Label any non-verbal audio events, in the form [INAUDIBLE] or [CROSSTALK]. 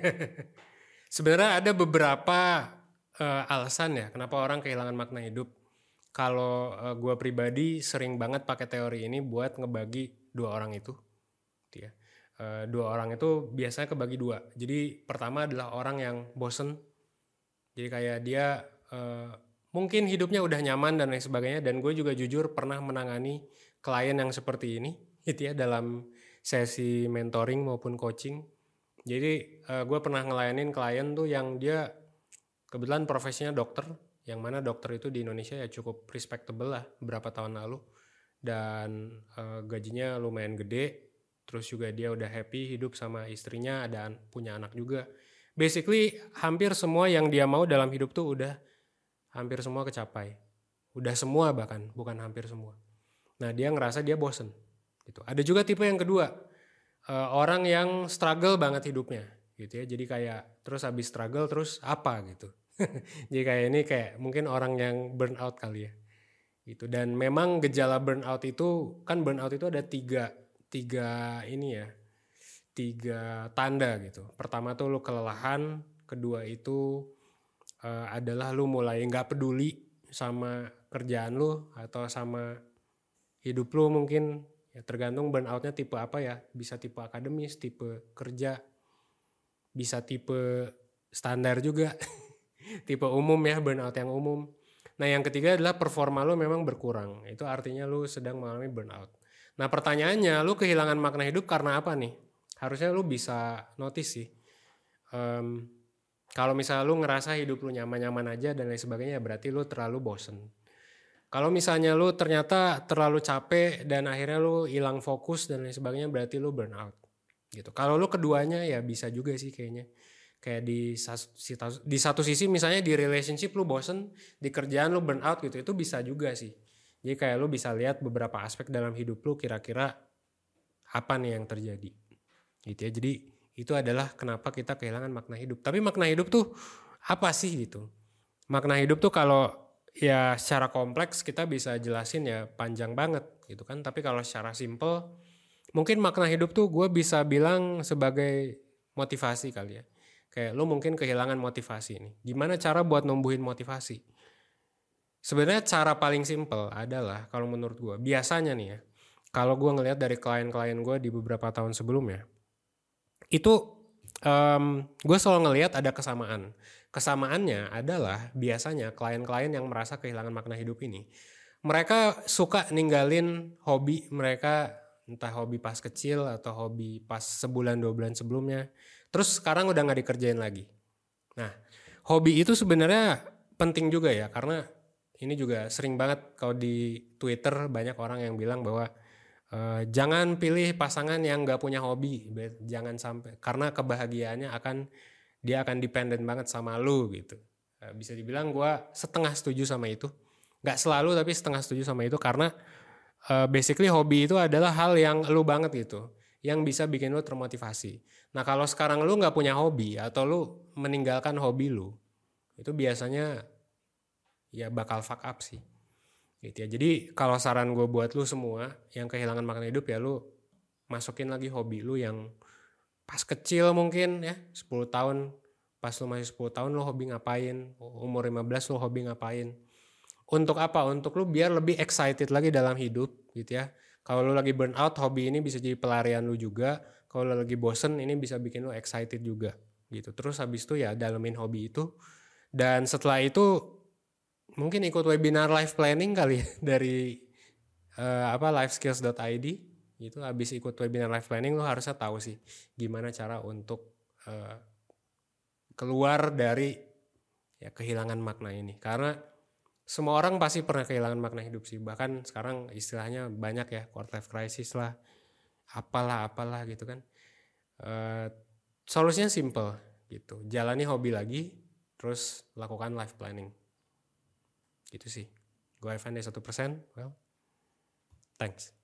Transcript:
[LAUGHS] Sebenarnya ada beberapa uh, alasan ya kenapa orang kehilangan makna hidup. Kalau uh, gue pribadi sering banget pakai teori ini buat ngebagi dua orang itu, gitu ya. Uh, dua orang itu biasanya kebagi dua. Jadi pertama adalah orang yang bosen, jadi kayak dia uh, mungkin hidupnya udah nyaman dan lain sebagainya. Dan gue juga jujur pernah menangani klien yang seperti ini, gitu ya dalam sesi mentoring maupun coaching jadi uh, gue pernah ngelayanin klien tuh yang dia kebetulan profesinya dokter, yang mana dokter itu di Indonesia ya cukup respectable lah beberapa tahun lalu dan uh, gajinya lumayan gede, terus juga dia udah happy hidup sama istrinya, ada punya anak juga. Basically hampir semua yang dia mau dalam hidup tuh udah hampir semua kecapai, udah semua bahkan bukan hampir semua. Nah dia ngerasa dia bosen. Gitu. Ada juga tipe yang kedua, uh, orang yang struggle banget hidupnya gitu ya. Jadi kayak terus habis struggle terus apa gitu. [LAUGHS] Jadi kayak ini kayak mungkin orang yang burn out kali ya gitu. Dan memang gejala burnout itu kan burnout itu ada tiga tiga ini ya tiga tanda gitu. Pertama tuh lu kelelahan kedua itu uh, adalah lu mulai nggak peduli sama kerjaan lu atau sama hidup lu mungkin Ya tergantung burnoutnya tipe apa ya. Bisa tipe akademis, tipe kerja, bisa tipe standar juga. [LAUGHS] tipe umum ya, burnout yang umum. Nah yang ketiga adalah performa lo memang berkurang. Itu artinya lo sedang mengalami burnout. Nah pertanyaannya, lo kehilangan makna hidup karena apa nih? Harusnya lo bisa notice sih. Um, kalau misalnya lo ngerasa hidup lo nyaman-nyaman aja dan lain sebagainya, berarti lo terlalu bosen kalau misalnya lu ternyata terlalu capek dan akhirnya lu hilang fokus dan lain sebagainya berarti lu burn out gitu. Kalau lu keduanya ya bisa juga sih kayaknya. Kayak di di satu sisi misalnya di relationship lu bosen, di kerjaan lu burn out gitu. Itu bisa juga sih. Jadi kayak lu bisa lihat beberapa aspek dalam hidup lu kira-kira apa nih yang terjadi. Gitu ya. Jadi itu adalah kenapa kita kehilangan makna hidup. Tapi makna hidup tuh apa sih gitu? Makna hidup tuh kalau ya secara kompleks kita bisa jelasin ya panjang banget gitu kan. Tapi kalau secara simple mungkin makna hidup tuh gue bisa bilang sebagai motivasi kali ya. Kayak lo mungkin kehilangan motivasi ini gimana cara buat numbuhin motivasi? Sebenarnya cara paling simple adalah kalau menurut gue biasanya nih ya kalau gue ngelihat dari klien-klien gue di beberapa tahun sebelumnya itu um, gue selalu ngelihat ada kesamaan. Kesamaannya adalah biasanya klien-klien yang merasa kehilangan makna hidup ini, mereka suka ninggalin hobi mereka entah hobi pas kecil atau hobi pas sebulan dua bulan sebelumnya, terus sekarang udah nggak dikerjain lagi. Nah, hobi itu sebenarnya penting juga ya karena ini juga sering banget kalau di Twitter banyak orang yang bilang bahwa uh, jangan pilih pasangan yang nggak punya hobi, jangan sampai karena kebahagiaannya akan dia akan dependent banget sama lu gitu. Eh, bisa dibilang gue setengah setuju sama itu. Nggak selalu tapi setengah setuju sama itu karena uh, basically hobi itu adalah hal yang lu banget gitu yang bisa bikin lu termotivasi. Nah kalau sekarang lu nggak punya hobi atau lu meninggalkan hobi lu itu biasanya ya bakal fuck up sih gitu ya. Jadi kalau saran gue buat lu semua yang kehilangan makna hidup ya lu masukin lagi hobi lu yang pas kecil mungkin ya 10 tahun. Pas lu masih 10 tahun lu hobi ngapain? Umur 15 lu hobi ngapain? Untuk apa? Untuk lu biar lebih excited lagi dalam hidup gitu ya. Kalau lu lagi burn out hobi ini bisa jadi pelarian lu juga. Kalau lu lagi bosen ini bisa bikin lu excited juga gitu. Terus habis itu ya dalemin hobi itu. Dan setelah itu mungkin ikut webinar life planning kali ya, [LAUGHS] dari uh, apa lifeskills.id itu habis ikut webinar life planning lo harusnya tahu sih gimana cara untuk uh, keluar dari ya kehilangan makna ini. Karena semua orang pasti pernah kehilangan makna hidup sih. Bahkan sekarang istilahnya banyak ya quarter life crisis lah apalah apalah gitu kan. Uh, solusinya simple gitu. Jalani hobi lagi terus lakukan life planning gitu sih. Gue Evan dari satu persen well thanks